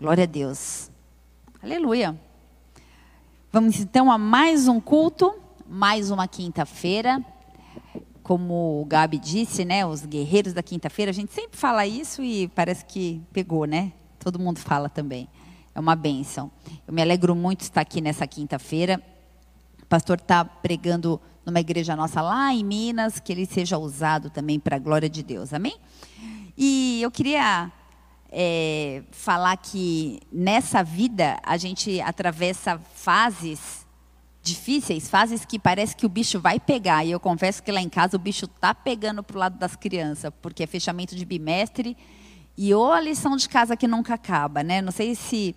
Glória a Deus. Aleluia. Vamos então a mais um culto, mais uma quinta-feira. Como o Gabi disse, né, os guerreiros da quinta-feira, a gente sempre fala isso e parece que pegou, né? Todo mundo fala também. É uma bênção. Eu me alegro muito de estar aqui nessa quinta-feira. O pastor está pregando numa igreja nossa lá em Minas, que ele seja usado também para a glória de Deus. Amém? E eu queria é, falar que nessa vida a gente atravessa fases difíceis, fases que parece que o bicho vai pegar. E eu confesso que lá em casa o bicho está pegando para o lado das crianças, porque é fechamento de bimestre e ou a lição de casa que nunca acaba, né? Não sei se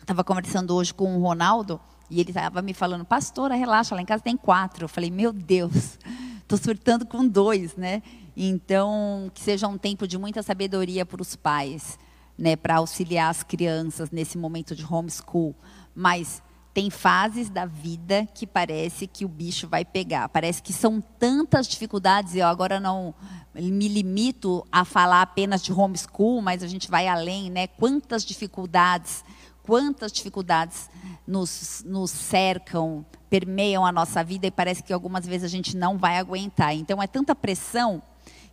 estava conversando hoje com o Ronaldo e ele estava me falando, pastora, relaxa, lá em casa tem quatro. Eu falei, meu Deus, estou surtando com dois, né? Então, que seja um tempo de muita sabedoria para os pais, né, para auxiliar as crianças nesse momento de homeschool. Mas tem fases da vida que parece que o bicho vai pegar. Parece que são tantas dificuldades. Eu agora não me limito a falar apenas de homeschool, mas a gente vai além, né? Quantas dificuldades, quantas dificuldades nos, nos cercam, permeiam a nossa vida e parece que algumas vezes a gente não vai aguentar. Então é tanta pressão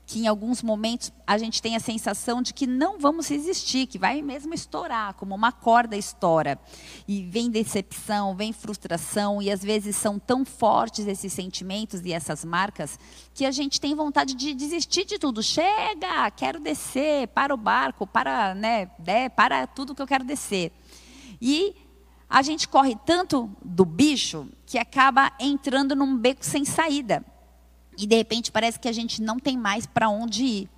que em alguns momentos a gente tem a sensação de que não vamos resistir, que vai mesmo estourar, como uma corda estoura. E vem decepção, vem frustração, e às vezes são tão fortes esses sentimentos e essas marcas que a gente tem vontade de desistir de tudo. Chega, quero descer, para o barco, para, né, né para tudo que eu quero descer. E a gente corre tanto do bicho que acaba entrando num beco sem saída e de repente parece que a gente não tem mais para onde ir.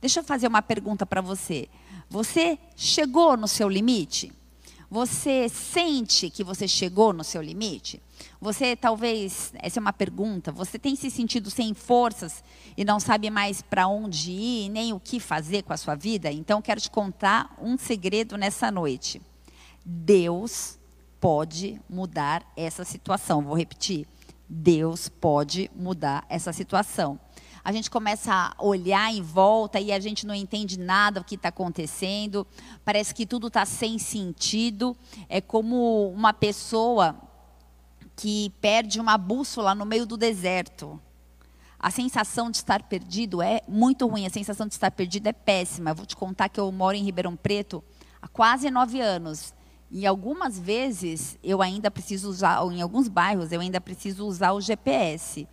Deixa eu fazer uma pergunta para você. Você chegou no seu limite? Você sente que você chegou no seu limite? Você talvez, essa é uma pergunta, você tem se sentido sem forças e não sabe mais para onde ir, nem o que fazer com a sua vida? Então quero te contar um segredo nessa noite. Deus pode mudar essa situação. Vou repetir. Deus pode mudar essa situação. A gente começa a olhar em volta e a gente não entende nada do que está acontecendo. Parece que tudo está sem sentido. É como uma pessoa que perde uma bússola no meio do deserto. A sensação de estar perdido é muito ruim. A sensação de estar perdido é péssima. Eu vou te contar que eu moro em Ribeirão Preto há quase nove anos. E algumas vezes eu ainda preciso usar, em alguns bairros eu ainda preciso usar o GPS.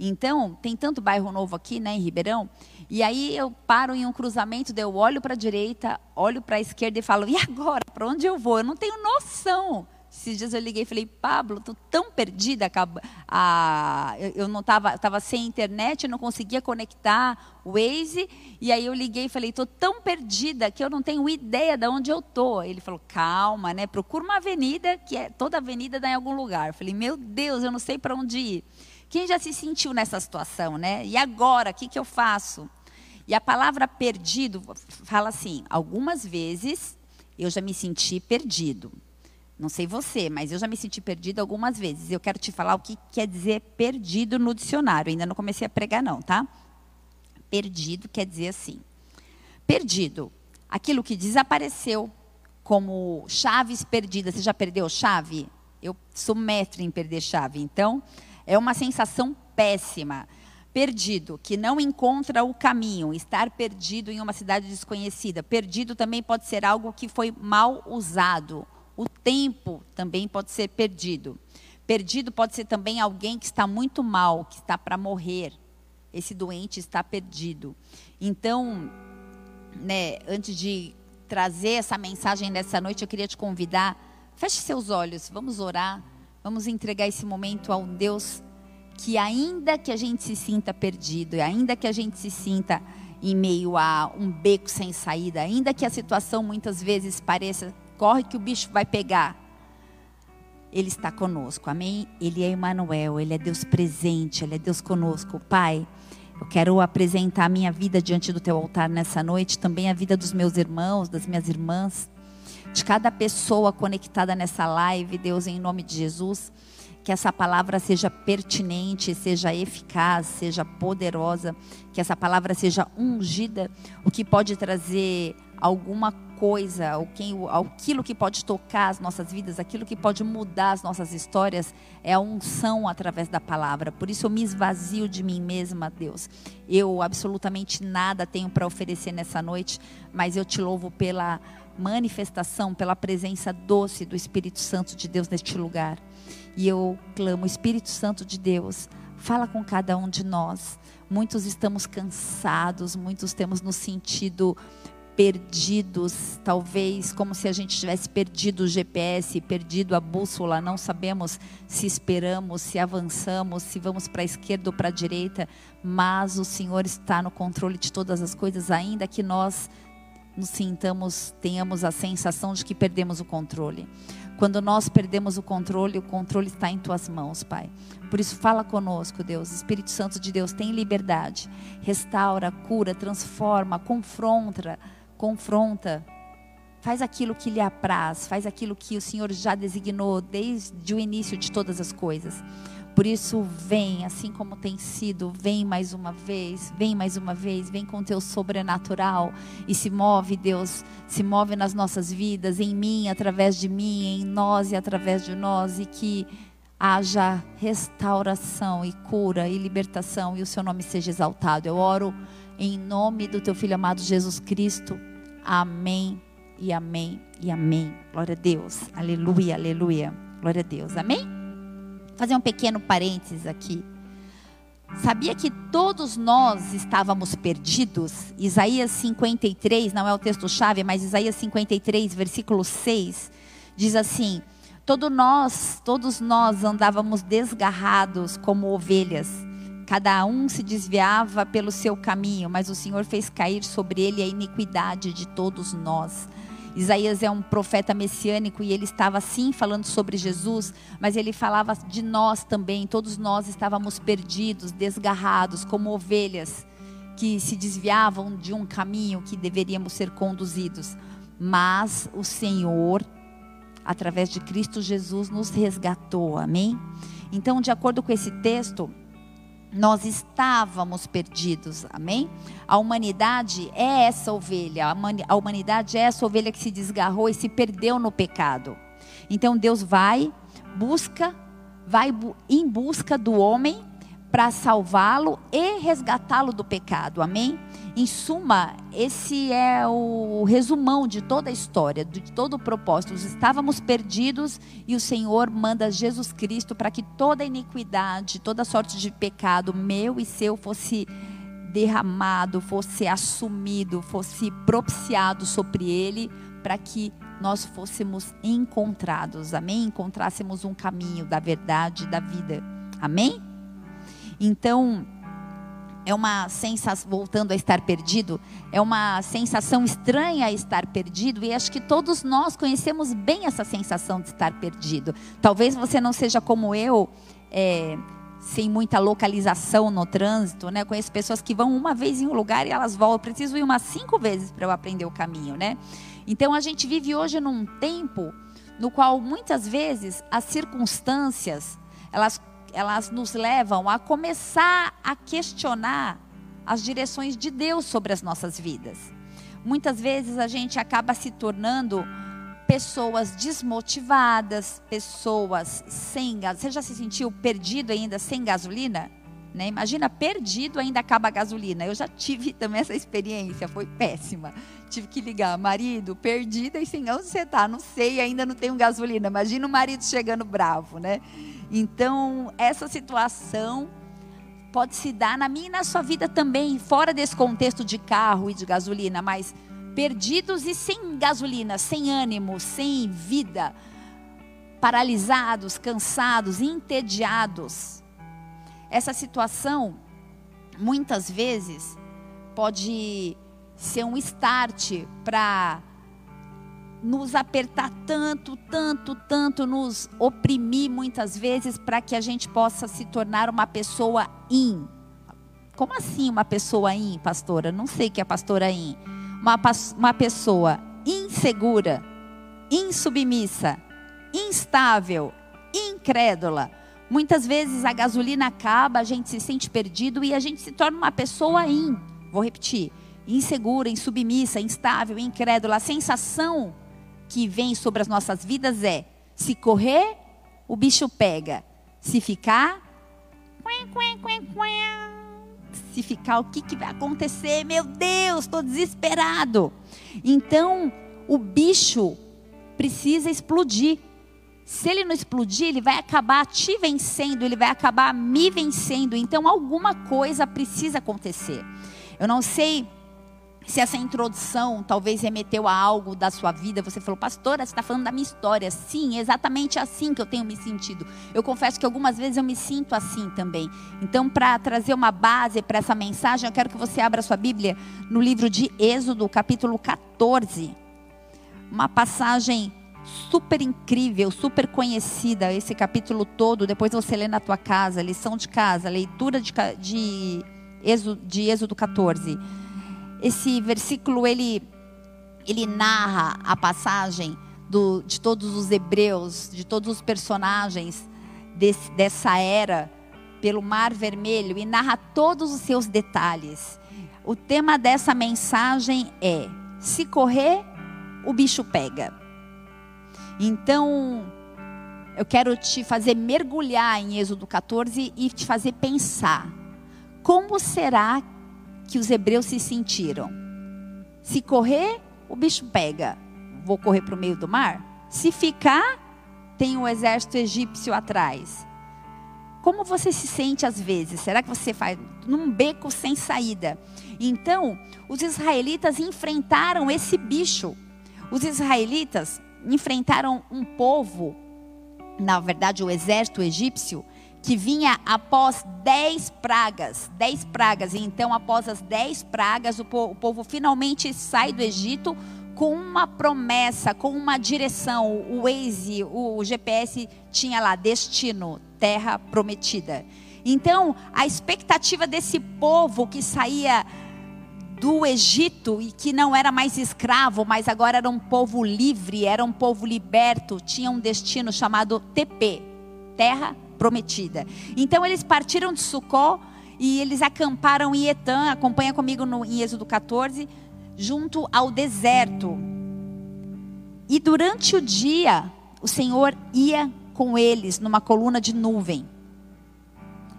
Então, tem tanto bairro novo aqui, né, em Ribeirão, e aí eu paro em um cruzamento, eu olho para a direita, olho para a esquerda e falo: "E agora? Para onde eu vou? Eu não tenho noção". Esses dias eu liguei e falei, Pablo, estou tão perdida. Eu não estava tava sem internet, não conseguia conectar o Waze. E aí eu liguei e falei, estou tão perdida que eu não tenho ideia de onde eu estou. Ele falou, calma, né? Procura uma avenida, que é toda avenida dá em algum lugar. Eu falei, meu Deus, eu não sei para onde ir. Quem já se sentiu nessa situação, né? E agora, o que, que eu faço? E a palavra perdido fala assim: algumas vezes eu já me senti perdido. Não sei você, mas eu já me senti perdido algumas vezes. Eu quero te falar o que quer dizer perdido no dicionário. Ainda não comecei a pregar, não, tá? Perdido quer dizer assim: perdido, aquilo que desapareceu, como chaves perdidas. Você já perdeu chave? Eu sou mestre em perder chave. Então, é uma sensação péssima. Perdido, que não encontra o caminho, estar perdido em uma cidade desconhecida. Perdido também pode ser algo que foi mal usado o tempo também pode ser perdido. Perdido pode ser também alguém que está muito mal, que está para morrer. Esse doente está perdido. Então, né, antes de trazer essa mensagem nessa noite, eu queria te convidar, feche seus olhos, vamos orar, vamos entregar esse momento ao Deus que ainda que a gente se sinta perdido, e ainda que a gente se sinta em meio a um beco sem saída, ainda que a situação muitas vezes pareça corre que o bicho vai pegar. Ele está conosco, amém? Ele é Emmanuel, Ele é Deus presente, Ele é Deus conosco. Pai, eu quero apresentar a minha vida diante do Teu altar nessa noite, também a vida dos meus irmãos, das minhas irmãs, de cada pessoa conectada nessa live, Deus, em nome de Jesus. Que essa palavra seja pertinente, seja eficaz, seja poderosa, que essa palavra seja ungida, o que pode trazer alguma coisa, ou quem, aquilo que pode tocar as nossas vidas, aquilo que pode mudar as nossas histórias, é a unção através da palavra. Por isso eu me esvazio de mim mesma, Deus. Eu absolutamente nada tenho para oferecer nessa noite, mas eu te louvo pela manifestação, pela presença doce do Espírito Santo de Deus neste lugar. E eu clamo, Espírito Santo de Deus, fala com cada um de nós. Muitos estamos cansados, muitos temos nos sentido perdidos, talvez como se a gente tivesse perdido o GPS, perdido a bússola, não sabemos se esperamos, se avançamos, se vamos para a esquerda ou para a direita, mas o Senhor está no controle de todas as coisas, ainda que nós nos sintamos, tenhamos a sensação de que perdemos o controle. Quando nós perdemos o controle, o controle está em tuas mãos, Pai. Por isso, fala conosco, Deus. Espírito Santo de Deus, tem liberdade. Restaura, cura, transforma, confronta, confronta. Faz aquilo que lhe apraz, faz aquilo que o Senhor já designou desde o início de todas as coisas. Por isso, vem, assim como tem sido, vem mais uma vez, vem mais uma vez, vem com teu sobrenatural e se move, Deus, se move nas nossas vidas, em mim, através de mim, em nós e através de nós, e que haja restauração e cura e libertação e o seu nome seja exaltado. Eu oro em nome do teu filho amado Jesus Cristo. Amém e amém e amém. Glória a Deus. Aleluia, aleluia. Glória a Deus. Amém fazer um pequeno parênteses aqui. Sabia que todos nós estávamos perdidos? Isaías 53, não é o texto-chave, mas Isaías 53, versículo 6, diz assim: Todo nós, todos nós andávamos desgarrados como ovelhas. Cada um se desviava pelo seu caminho, mas o Senhor fez cair sobre ele a iniquidade de todos nós. Isaías é um profeta messiânico e ele estava sim falando sobre Jesus, mas ele falava de nós também. Todos nós estávamos perdidos, desgarrados, como ovelhas que se desviavam de um caminho que deveríamos ser conduzidos. Mas o Senhor, através de Cristo Jesus, nos resgatou. Amém? Então, de acordo com esse texto, nós estávamos perdidos, amém? A humanidade é essa ovelha, a humanidade é essa ovelha que se desgarrou e se perdeu no pecado. Então Deus vai, busca, vai em busca do homem para salvá-lo e resgatá-lo do pecado. Amém? Em suma, esse é o resumão de toda a história, de todo o propósito. Estávamos perdidos e o Senhor manda Jesus Cristo para que toda iniquidade, toda sorte de pecado meu e seu fosse derramado, fosse assumido, fosse propiciado sobre ele, para que nós fôssemos encontrados. Amém? Encontrássemos um caminho da verdade, da vida. Amém? Então, é uma sensação, voltando a estar perdido, é uma sensação estranha estar perdido, e acho que todos nós conhecemos bem essa sensação de estar perdido. Talvez você não seja como eu, é, sem muita localização no trânsito, né? Conheço pessoas que vão uma vez em um lugar e elas voltam. Eu preciso ir umas cinco vezes para eu aprender o caminho, né? Então a gente vive hoje num tempo no qual muitas vezes as circunstâncias elas elas nos levam a começar a questionar as direções de Deus sobre as nossas vidas. Muitas vezes a gente acaba se tornando pessoas desmotivadas, pessoas sem gasolina. Você já se sentiu perdido ainda sem gasolina? Né? Imagina, perdido ainda acaba a gasolina. Eu já tive também essa experiência, foi péssima. Tive que ligar, marido, perdida e sem onde você está? Não sei, ainda não tenho gasolina. Imagina o marido chegando bravo, né? Então, essa situação pode se dar na minha e na sua vida também, fora desse contexto de carro e de gasolina, mas perdidos e sem gasolina, sem ânimo, sem vida, paralisados, cansados, entediados. Essa situação, muitas vezes, pode ser um start para nos apertar tanto, tanto, tanto, nos oprimir muitas vezes para que a gente possa se tornar uma pessoa in. Como assim uma pessoa in, pastora? Não sei o que é pastora in. Uma, uma pessoa insegura, insubmissa, instável, incrédula. Muitas vezes a gasolina acaba, a gente se sente perdido e a gente se torna uma pessoa in. Vou repetir insegura, insubmissa, instável, incrédula. A sensação que vem sobre as nossas vidas é: se correr, o bicho pega. Se ficar, se ficar, o que, que vai acontecer? Meu Deus, estou desesperado. Então, o bicho precisa explodir. Se ele não explodir, ele vai acabar te vencendo, ele vai acabar me vencendo. Então, alguma coisa precisa acontecer. Eu não sei se essa introdução talvez remeteu a algo da sua vida, você falou, pastora, você está falando da minha história. Sim, exatamente assim que eu tenho me sentido. Eu confesso que algumas vezes eu me sinto assim também. Então, para trazer uma base para essa mensagem, eu quero que você abra sua Bíblia no livro de Êxodo, capítulo 14. Uma passagem super incrível, super conhecida, esse capítulo todo. Depois você lê na tua casa, lição de casa, leitura de, de, Êxodo, de Êxodo 14 esse versículo ele ele narra a passagem do, de todos os hebreus, de todos os personagens desse, dessa era pelo Mar Vermelho e narra todos os seus detalhes. O tema dessa mensagem é: se correr, o bicho pega. Então, eu quero te fazer mergulhar em Êxodo 14 e te fazer pensar: como será que os hebreus se sentiram. Se correr, o bicho pega. Vou correr para o meio do mar? Se ficar, tem o um exército egípcio atrás. Como você se sente às vezes? Será que você faz num beco sem saída? Então, os israelitas enfrentaram esse bicho. Os israelitas enfrentaram um povo, na verdade, o exército egípcio, que vinha após dez pragas, dez pragas. E então, após as dez pragas, o povo, o povo finalmente sai do Egito com uma promessa, com uma direção. O Waze, o GPS tinha lá destino, terra prometida. Então, a expectativa desse povo que saía do Egito e que não era mais escravo, mas agora era um povo livre, era um povo liberto, tinha um destino chamado TP, terra prometida. Então eles partiram de Sucó e eles acamparam em Etã, acompanha comigo no, em Êxodo 14, junto ao deserto. E durante o dia, o Senhor ia com eles numa coluna de nuvem.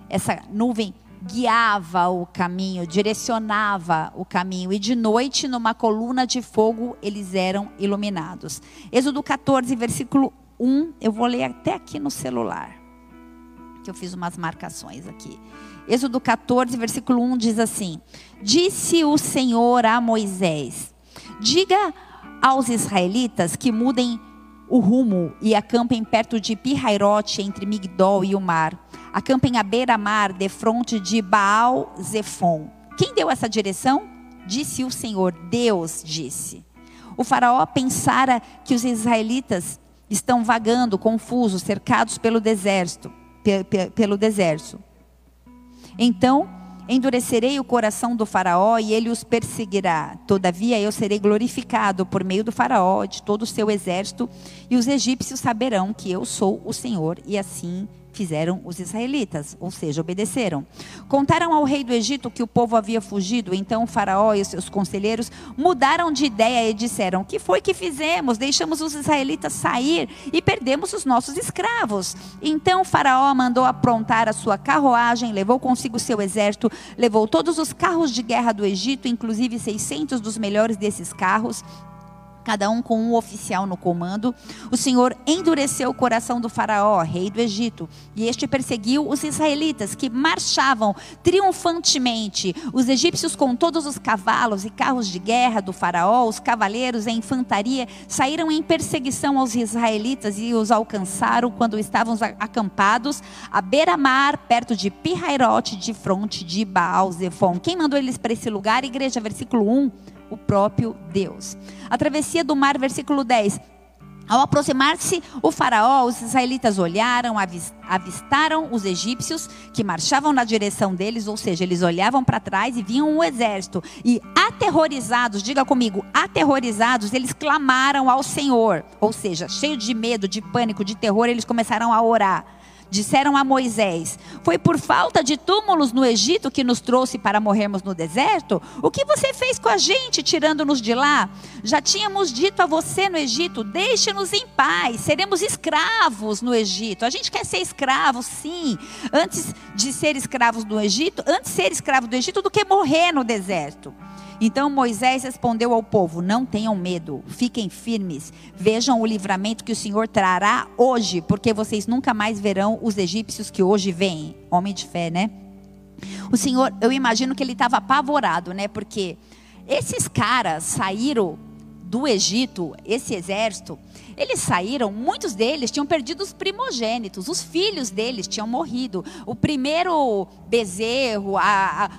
Essa nuvem guiava o caminho, direcionava o caminho, e de noite, numa coluna de fogo, eles eram iluminados. Êxodo 14, versículo 1, eu vou ler até aqui no celular que eu fiz umas marcações aqui. Êxodo 14, versículo 1 diz assim: Disse o Senhor a Moisés: Diga aos israelitas que mudem o rumo e acampem perto de Pirairote, entre Migdol e o mar. Acampem à beira-mar, de fronte de Baal Zefon. Quem deu essa direção? Disse o Senhor, Deus disse. O faraó pensara que os israelitas estão vagando, confusos, cercados pelo deserto pelo deserto. Então endurecerei o coração do Faraó e ele os perseguirá. Todavia eu serei glorificado por meio do Faraó, de todo o seu exército, e os egípcios saberão que eu sou o Senhor, e assim fizeram os israelitas, ou seja, obedeceram. Contaram ao rei do Egito que o povo havia fugido, então o faraó e os seus conselheiros mudaram de ideia e disseram: "Que foi que fizemos? Deixamos os israelitas sair e perdemos os nossos escravos". Então o faraó mandou aprontar a sua carruagem, levou consigo seu exército, levou todos os carros de guerra do Egito, inclusive 600 dos melhores desses carros, cada um com um oficial no comando. O Senhor endureceu o coração do Faraó, rei do Egito, e este perseguiu os israelitas que marchavam triunfantemente. Os egípcios, com todos os cavalos e carros de guerra do Faraó, os cavaleiros e a infantaria, saíram em perseguição aos israelitas e os alcançaram quando estavam acampados à beira-mar, perto de Pirairote, de fronte de Baal-Zephon. Quem mandou eles para esse lugar? Igreja, versículo 1 o próprio Deus. A travessia do mar, versículo 10. Ao aproximar-se o faraó, os israelitas olharam, avistaram os egípcios que marchavam na direção deles, ou seja, eles olhavam para trás e viam um exército. E aterrorizados, diga comigo, aterrorizados, eles clamaram ao Senhor. Ou seja, cheios de medo, de pânico, de terror, eles começaram a orar disseram a Moisés: Foi por falta de túmulos no Egito que nos trouxe para morrermos no deserto? O que você fez com a gente, tirando-nos de lá? Já tínhamos dito a você no Egito: Deixe-nos em paz, seremos escravos no Egito. A gente quer ser escravo, sim. Antes de ser escravos no Egito, antes de ser escravo do Egito do que morrer no deserto. Então Moisés respondeu ao povo: Não tenham medo, fiquem firmes, vejam o livramento que o Senhor trará hoje, porque vocês nunca mais verão os egípcios que hoje vêm. Homem de fé, né? O Senhor, eu imagino que ele estava apavorado, né? Porque esses caras saíram do Egito, esse exército, eles saíram, muitos deles tinham perdido os primogênitos, os filhos deles tinham morrido. O primeiro bezerro, a,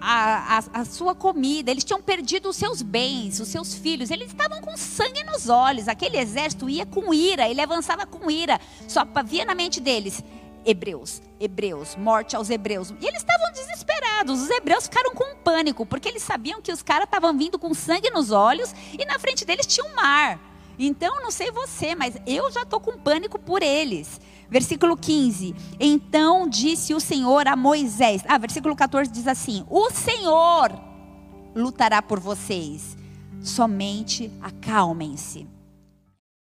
a, a, a, sua comida, eles tinham perdido os seus bens, os seus filhos, eles estavam com sangue nos olhos. Aquele exército ia com ira, ele avançava com ira. Só havia na mente deles: hebreus, hebreus, morte aos hebreus. E eles estavam desesperados. Os hebreus ficaram com pânico, porque eles sabiam que os caras estavam vindo com sangue nos olhos e na frente deles tinha um mar. Então, não sei você, mas eu já estou com pânico por eles. Versículo 15. Então disse o Senhor a Moisés. Ah, versículo 14 diz assim: O Senhor lutará por vocês. Somente acalmem-se.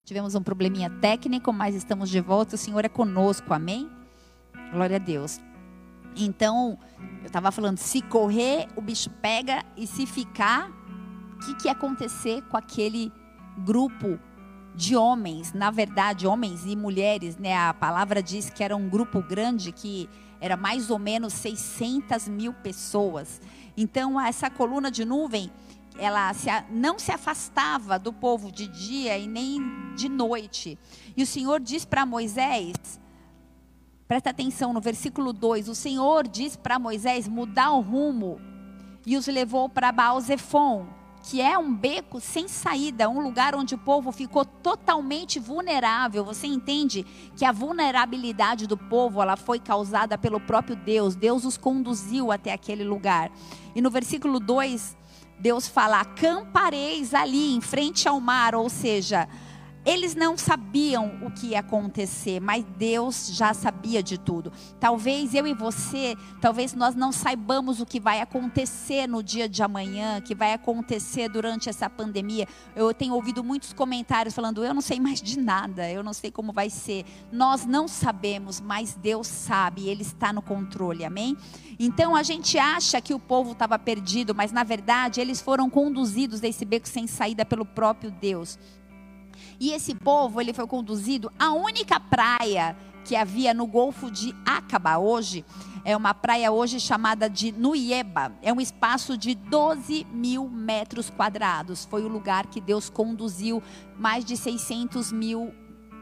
Tivemos um probleminha técnico, mas estamos de volta. O Senhor é conosco. Amém? Glória a Deus. Então, eu estava falando: se correr, o bicho pega, e se ficar, o que, que ia acontecer com aquele grupo de homens, na verdade, homens e mulheres, né? A palavra diz que era um grupo grande, que era mais ou menos 600 mil pessoas. Então, essa coluna de nuvem, ela se, não se afastava do povo de dia e nem de noite. E o Senhor diz para Moisés, presta atenção no versículo 2: o Senhor diz para Moisés mudar o rumo e os levou para Baal-Zephon que é um beco sem saída, um lugar onde o povo ficou totalmente vulnerável. Você entende que a vulnerabilidade do povo, ela foi causada pelo próprio Deus. Deus os conduziu até aquele lugar. E no versículo 2, Deus fala: "Acampareis ali em frente ao mar", ou seja, eles não sabiam o que ia acontecer, mas Deus já sabia de tudo. Talvez eu e você, talvez nós não saibamos o que vai acontecer no dia de amanhã, que vai acontecer durante essa pandemia. Eu tenho ouvido muitos comentários falando: eu não sei mais de nada, eu não sei como vai ser. Nós não sabemos, mas Deus sabe, Ele está no controle, amém? Então a gente acha que o povo estava perdido, mas na verdade eles foram conduzidos desse beco sem saída pelo próprio Deus. E esse povo, ele foi conduzido à única praia que havia no Golfo de Acaba hoje. É uma praia hoje chamada de Nuieba. É um espaço de 12 mil metros quadrados. Foi o lugar que Deus conduziu mais de 600 mil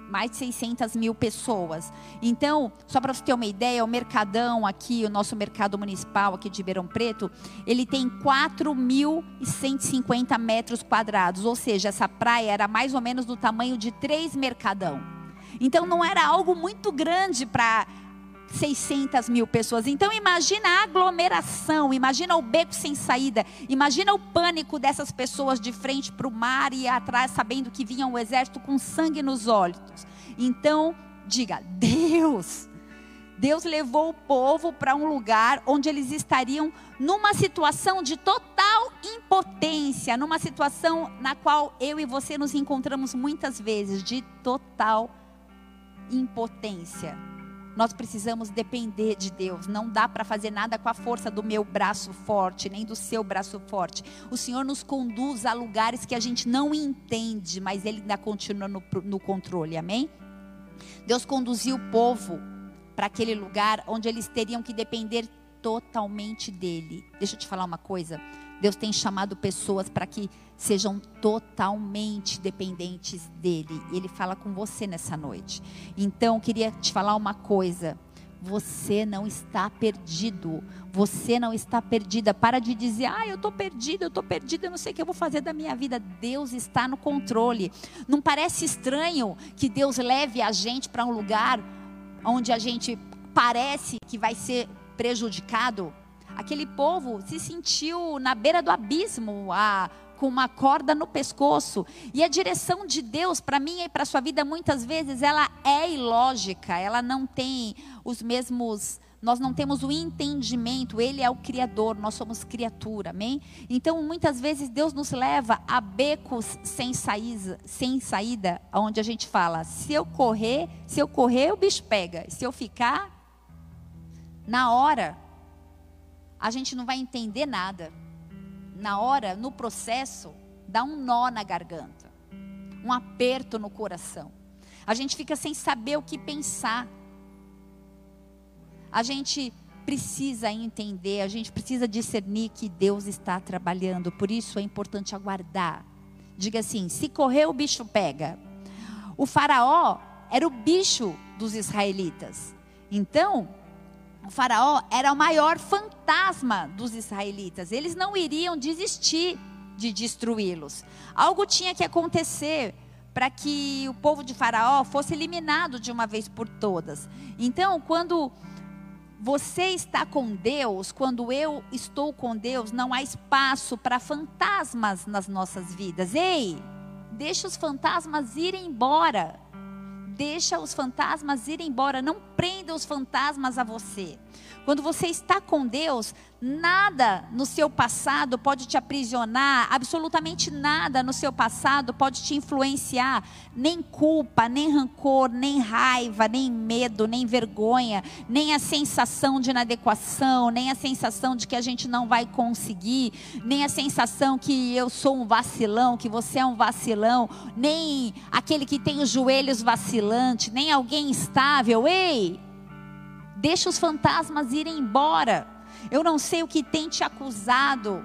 mais de 600 mil pessoas. Então, só para você ter uma ideia, o Mercadão aqui, o nosso mercado municipal aqui de Ribeirão Preto, ele tem 4.150 metros quadrados, ou seja, essa praia era mais ou menos do tamanho de três Mercadão. Então, não era algo muito grande para 600 mil pessoas. Então imagina a aglomeração, imagina o beco sem saída, imagina o pânico dessas pessoas de frente para o mar e atrás, sabendo que vinha um exército com sangue nos olhos. Então diga, Deus, Deus levou o povo para um lugar onde eles estariam numa situação de total impotência, numa situação na qual eu e você nos encontramos muitas vezes, de total impotência. Nós precisamos depender de Deus. Não dá para fazer nada com a força do meu braço forte, nem do seu braço forte. O Senhor nos conduz a lugares que a gente não entende, mas Ele ainda continua no, no controle. Amém? Deus conduziu o povo para aquele lugar onde eles teriam que depender totalmente dele. Deixa eu te falar uma coisa. Deus tem chamado pessoas para que sejam totalmente dependentes dele. E ele fala com você nessa noite. Então, queria te falar uma coisa. Você não está perdido. Você não está perdida. Para de dizer, ah, eu estou perdida, eu estou perdida, eu não sei o que eu vou fazer da minha vida. Deus está no controle. Não parece estranho que Deus leve a gente para um lugar onde a gente parece que vai ser prejudicado? Aquele povo se sentiu na beira do abismo há com uma corda no pescoço. E a direção de Deus para mim e para a sua vida muitas vezes ela é ilógica, ela não tem os mesmos nós não temos o entendimento, Ele é o Criador, nós somos criatura, amém? Então, muitas vezes, Deus nos leva a becos sem saída, sem saída, onde a gente fala: se eu correr, se eu correr, o bicho pega, se eu ficar, na hora, a gente não vai entender nada. Na hora, no processo, dá um nó na garganta, um aperto no coração. A gente fica sem saber o que pensar. A gente precisa entender, a gente precisa discernir que Deus está trabalhando, por isso é importante aguardar. Diga assim: se correr, o bicho pega. O Faraó era o bicho dos israelitas. Então, Faraó era o maior fantasma dos israelitas. Eles não iriam desistir de destruí-los. Algo tinha que acontecer para que o povo de Faraó fosse eliminado de uma vez por todas. Então, quando você está com Deus, quando eu estou com Deus, não há espaço para fantasmas nas nossas vidas. Ei, deixa os fantasmas irem embora. Deixa os fantasmas irem embora. Não prenda os fantasmas a você. Quando você está com Deus, nada no seu passado pode te aprisionar, absolutamente nada no seu passado pode te influenciar, nem culpa, nem rancor, nem raiva, nem medo, nem vergonha, nem a sensação de inadequação, nem a sensação de que a gente não vai conseguir, nem a sensação que eu sou um vacilão, que você é um vacilão, nem aquele que tem os joelhos vacilantes, nem alguém estável. Ei, Deixa os fantasmas irem embora. Eu não sei o que tem te acusado.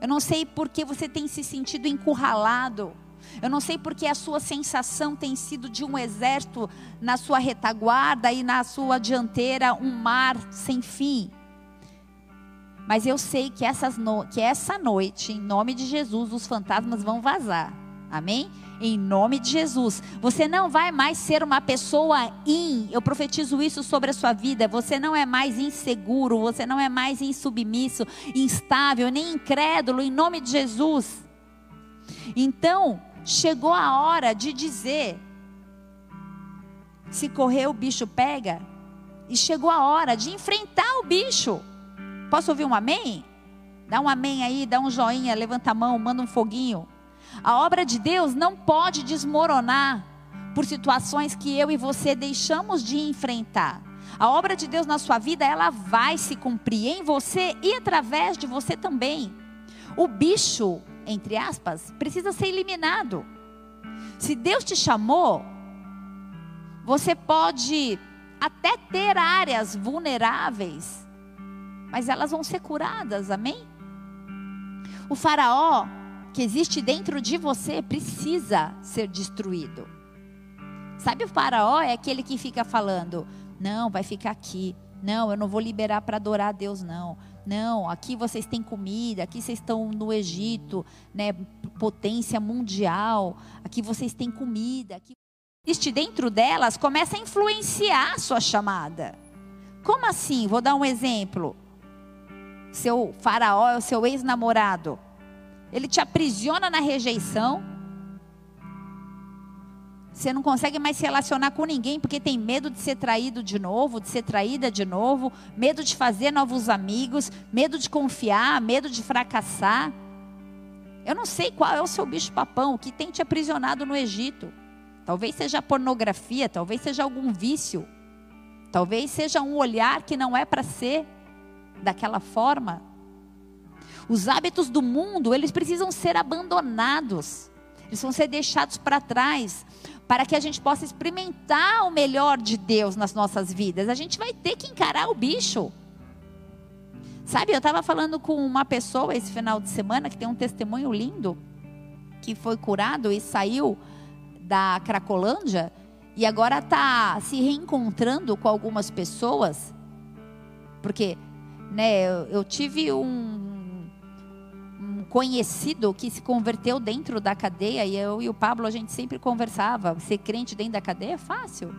Eu não sei por que você tem se sentido encurralado. Eu não sei porque a sua sensação tem sido de um exército na sua retaguarda e na sua dianteira um mar sem fim. Mas eu sei que, no... que essa noite, em nome de Jesus, os fantasmas vão vazar. Amém? Em nome de Jesus. Você não vai mais ser uma pessoa in. Eu profetizo isso sobre a sua vida. Você não é mais inseguro. Você não é mais insubmisso, instável, nem incrédulo. Em nome de Jesus. Então, chegou a hora de dizer: se correr, o bicho pega. E chegou a hora de enfrentar o bicho. Posso ouvir um amém? Dá um amém aí, dá um joinha, levanta a mão, manda um foguinho. A obra de Deus não pode desmoronar por situações que eu e você deixamos de enfrentar. A obra de Deus na sua vida, ela vai se cumprir em você e através de você também. O bicho, entre aspas, precisa ser eliminado. Se Deus te chamou, você pode até ter áreas vulneráveis, mas elas vão ser curadas, amém? O Faraó que existe dentro de você precisa ser destruído. Sabe o faraó é aquele que fica falando: "Não, vai ficar aqui. Não, eu não vou liberar para adorar a Deus não. Não, aqui vocês têm comida, aqui vocês estão no Egito, né, potência mundial. Aqui vocês têm comida, aqui existe dentro delas começa a influenciar a sua chamada. Como assim? Vou dar um exemplo. Seu faraó é o seu ex-namorado. Ele te aprisiona na rejeição. Você não consegue mais se relacionar com ninguém porque tem medo de ser traído de novo, de ser traída de novo, medo de fazer novos amigos, medo de confiar, medo de fracassar. Eu não sei qual é o seu bicho-papão, que tem te aprisionado no Egito. Talvez seja pornografia, talvez seja algum vício, talvez seja um olhar que não é para ser daquela forma. Os hábitos do mundo, eles precisam ser abandonados. Eles vão ser deixados para trás para que a gente possa experimentar o melhor de Deus nas nossas vidas. A gente vai ter que encarar o bicho. Sabe, eu estava falando com uma pessoa esse final de semana que tem um testemunho lindo, que foi curado e saiu da Cracolândia e agora está se reencontrando com algumas pessoas, porque né, eu, eu tive um, conhecido que se converteu dentro da cadeia, e eu e o Pablo a gente sempre conversava, ser crente dentro da cadeia é fácil.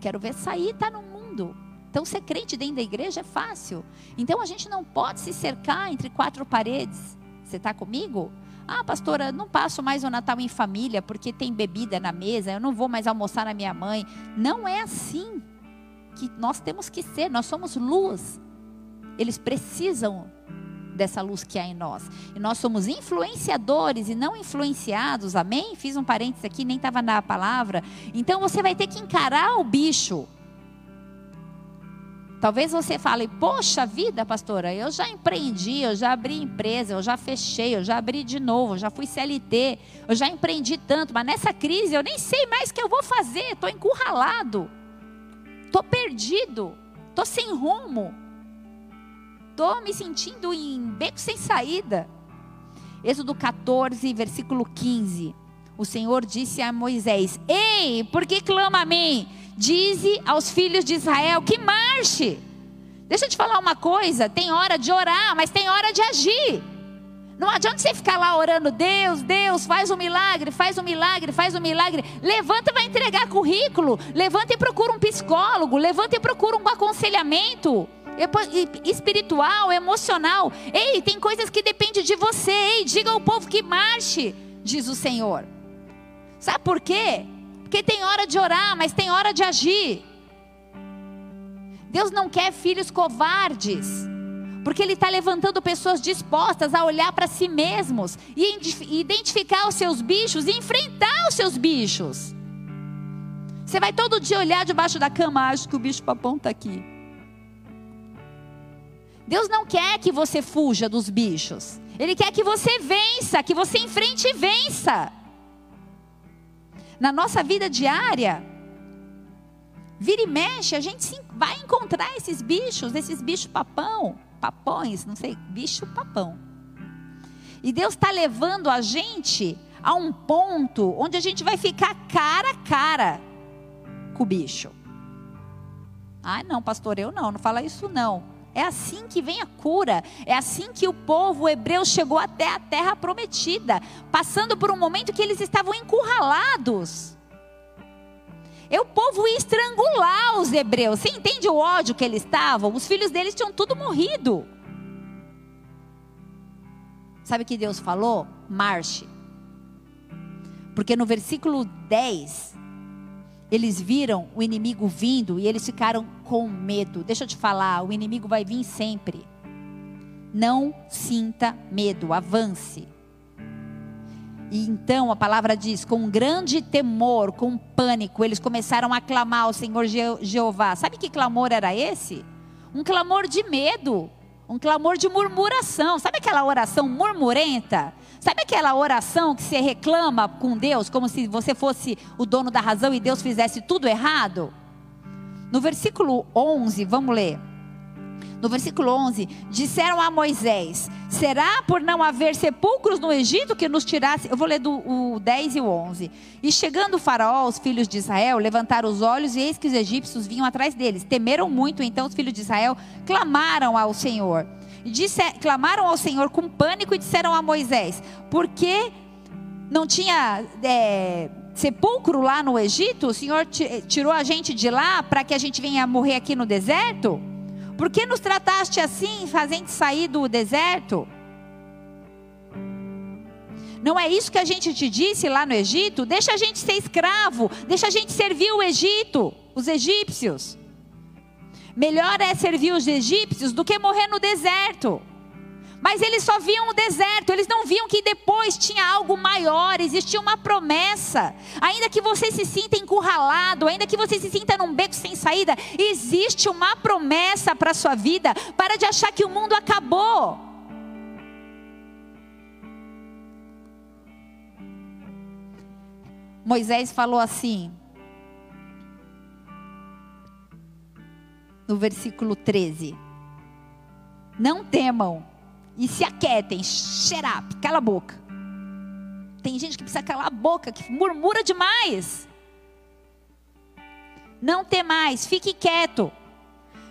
Quero ver sair, está no mundo. Então ser crente dentro da igreja é fácil. Então a gente não pode se cercar entre quatro paredes. Você está comigo? Ah, pastora, não passo mais o Natal em família porque tem bebida na mesa, eu não vou mais almoçar na minha mãe. Não é assim que nós temos que ser, nós somos luz. Eles precisam dessa luz que há em nós. E nós somos influenciadores e não influenciados, amém? Fiz um parênteses aqui, nem estava na palavra. Então você vai ter que encarar o bicho. Talvez você fale, poxa vida, pastora, eu já empreendi, eu já abri empresa, eu já fechei, eu já abri de novo, eu já fui CLT, eu já empreendi tanto, mas nessa crise eu nem sei mais o que eu vou fazer, estou encurralado, estou perdido, estou sem rumo. Estou me sentindo em beco sem saída. Êxodo 14, versículo 15. O Senhor disse a Moisés: Ei, por que clama a mim? Dize aos filhos de Israel que marche. Deixa eu te falar uma coisa: tem hora de orar, mas tem hora de agir. Não adianta você ficar lá orando, Deus, Deus, faz um milagre, faz um milagre, faz um milagre. Levanta e vai entregar currículo. Levanta e procura um psicólogo. Levanta e procura um aconselhamento espiritual, emocional. Ei, tem coisas que dependem de você. Ei, diga ao povo que marche, diz o Senhor. Sabe por quê? Porque tem hora de orar, mas tem hora de agir. Deus não quer filhos covardes. Porque Ele está levantando pessoas dispostas a olhar para si mesmos e identificar os seus bichos e enfrentar os seus bichos. Você vai todo dia olhar debaixo da cama, acho que o bicho papão está aqui. Deus não quer que você fuja dos bichos. Ele quer que você vença, que você enfrente e vença. Na nossa vida diária, vira e mexe, a gente vai encontrar esses bichos, esses bichos papão, papões, não sei, bicho papão. E Deus está levando a gente a um ponto onde a gente vai ficar cara a cara com o bicho. Ah, não, pastor, eu não, não fala isso não. É assim que vem a cura. É assim que o povo hebreu chegou até a terra prometida, passando por um momento que eles estavam encurralados. E o povo ia estrangular os hebreus. Você entende o ódio que eles estavam? Os filhos deles tinham tudo morrido. Sabe o que Deus falou? Marche. Porque no versículo 10, eles viram o inimigo vindo e eles ficaram com medo. Deixa eu te falar, o inimigo vai vir sempre. Não sinta medo, avance. E então a palavra diz: com grande temor, com pânico, eles começaram a clamar ao Senhor Jeová. Sabe que clamor era esse? Um clamor de medo, um clamor de murmuração. Sabe aquela oração murmurenta? Sabe aquela oração que você reclama com Deus, como se você fosse o dono da razão e Deus fizesse tudo errado? No versículo 11, vamos ler. No versículo 11, disseram a Moisés: Será por não haver sepulcros no Egito que nos tirasse? Eu vou ler do o 10 e o 11. E chegando o Faraó, os filhos de Israel levantaram os olhos e eis que os egípcios vinham atrás deles. Temeram muito, então os filhos de Israel clamaram ao Senhor disse, clamaram ao Senhor com pânico e disseram a Moisés: Por que não tinha é, sepulcro lá no Egito? O Senhor tirou a gente de lá para que a gente venha morrer aqui no deserto? Por que nos trataste assim, fazendo sair do deserto? Não é isso que a gente te disse lá no Egito? Deixa a gente ser escravo, deixa a gente servir o Egito, os egípcios. Melhor é servir os egípcios do que morrer no deserto. Mas eles só viam o deserto, eles não viam que depois tinha algo maior, existia uma promessa. Ainda que você se sinta encurralado, ainda que você se sinta num beco sem saída, existe uma promessa para a sua vida. Para de achar que o mundo acabou. Moisés falou assim: no versículo 13. Não temam e se aquietem, up, cala a boca. Tem gente que precisa calar a boca, que murmura demais. Não temais, fique quieto.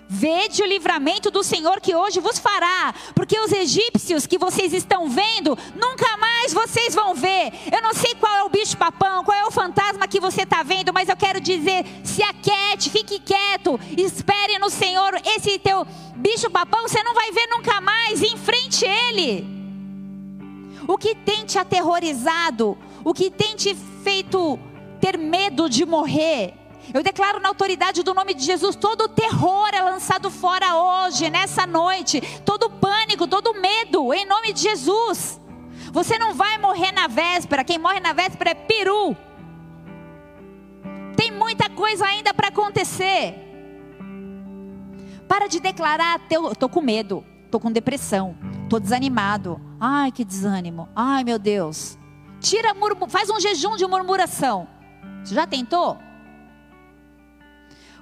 Vede o livramento do Senhor que hoje vos fará, porque os egípcios que vocês estão vendo, nunca mais vocês vão ver. Eu não sei qual é o bicho papão, qual é o fantasma que você está vendo, mas eu quero dizer: se aquiete, fique quieto, espere no Senhor. Esse teu bicho papão você não vai ver nunca mais, enfrente ele. O que tem te aterrorizado? O que tem te feito ter medo de morrer? Eu declaro na autoridade do nome de Jesus: todo terror é lançado fora hoje, nessa noite. Todo pânico, todo medo, em nome de Jesus. Você não vai morrer na véspera. Quem morre na véspera é peru. Tem muita coisa ainda para acontecer. Para de declarar, estou com medo, estou com depressão, estou desanimado. Ai, que desânimo. Ai, meu Deus. Tira, faz um jejum de murmuração. Você já tentou?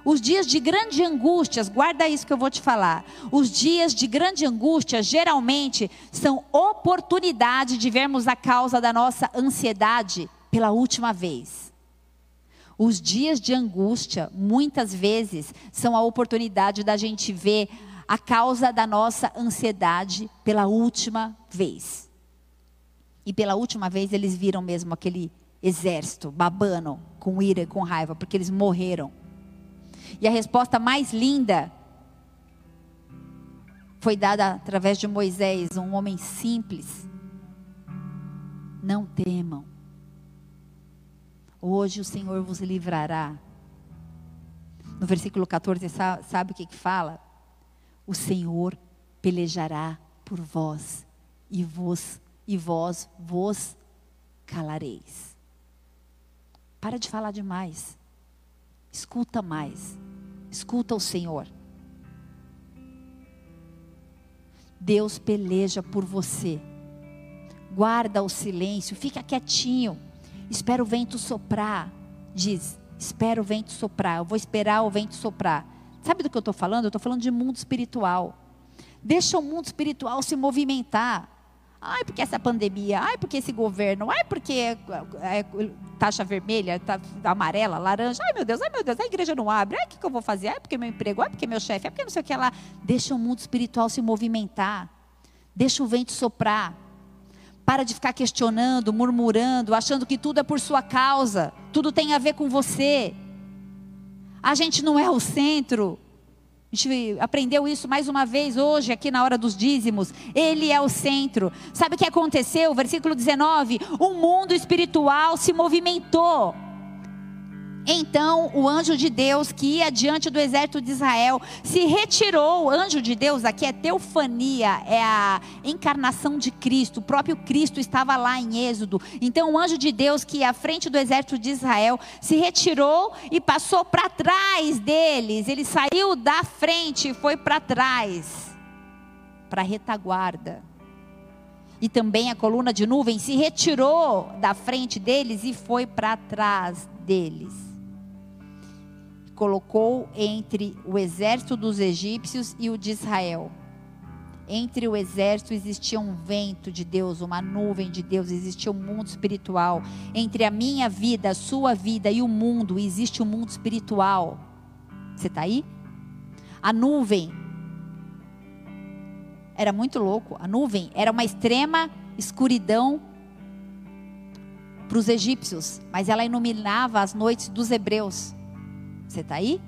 Os dias de grande angústia, guarda isso que eu vou te falar. Os dias de grande angústia geralmente são oportunidade de vermos a causa da nossa ansiedade pela última vez. Os dias de angústia, muitas vezes, são a oportunidade da gente ver a causa da nossa ansiedade pela última vez. E pela última vez eles viram mesmo aquele exército babando com ira e com raiva, porque eles morreram. E a resposta mais linda foi dada através de Moisés, um homem simples. Não temam. Hoje o Senhor vos livrará. No versículo 14, sabe o que, que fala? O Senhor pelejará por vós e vos e vós vos calareis. Para de falar demais. Escuta mais. Escuta o Senhor. Deus peleja por você. Guarda o silêncio, fica quietinho. Espera o vento soprar. Diz: Espera o vento soprar. Eu vou esperar o vento soprar. Sabe do que eu estou falando? Eu estou falando de mundo espiritual. Deixa o mundo espiritual se movimentar. Ai, porque essa pandemia, ai, porque esse governo, ai, porque é, é, taxa vermelha, tá, amarela, laranja, ai meu Deus, ai meu Deus, a igreja não abre, ai, o que, que eu vou fazer? Ai, porque meu emprego, ai, porque meu chefe, ai, porque não sei o que lá. Deixa o mundo espiritual se movimentar, deixa o vento soprar. Para de ficar questionando, murmurando, achando que tudo é por sua causa, tudo tem a ver com você. A gente não é o centro. A gente aprendeu isso mais uma vez hoje, aqui na hora dos dízimos. Ele é o centro. Sabe o que aconteceu? Versículo 19: O mundo espiritual se movimentou. Então o anjo de Deus que ia diante do exército de Israel se retirou. O anjo de Deus aqui é teofania, é a encarnação de Cristo. O próprio Cristo estava lá em Êxodo. Então o anjo de Deus que ia à frente do exército de Israel se retirou e passou para trás deles. Ele saiu da frente e foi para trás, para a retaguarda. E também a coluna de nuvem se retirou da frente deles e foi para trás deles colocou entre o exército dos egípcios e o de Israel. Entre o exército existia um vento de Deus, uma nuvem de Deus, existia um mundo espiritual. Entre a minha vida, a sua vida e o mundo, existe um mundo espiritual. Você está aí? A nuvem era muito louco. A nuvem era uma extrema escuridão para os egípcios, mas ela iluminava as noites dos hebreus. Você está aí?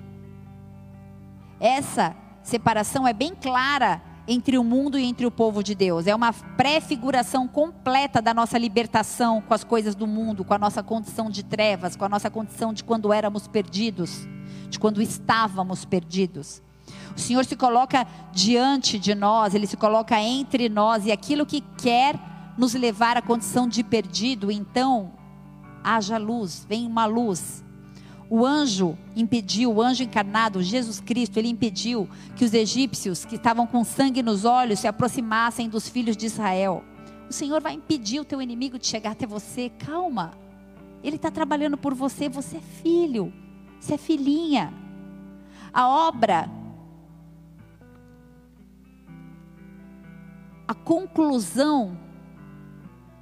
Essa separação é bem clara entre o mundo e entre o povo de Deus. É uma prefiguração completa da nossa libertação com as coisas do mundo, com a nossa condição de trevas, com a nossa condição de quando éramos perdidos, de quando estávamos perdidos. O Senhor se coloca diante de nós, Ele se coloca entre nós e aquilo que quer nos levar à condição de perdido, então haja luz, vem uma luz o anjo impediu, o anjo encarnado, Jesus Cristo, ele impediu que os egípcios que estavam com sangue nos olhos se aproximassem dos filhos de Israel. O Senhor vai impedir o teu inimigo de chegar até você. Calma. Ele está trabalhando por você. Você é filho. Você é filhinha. A obra, a conclusão,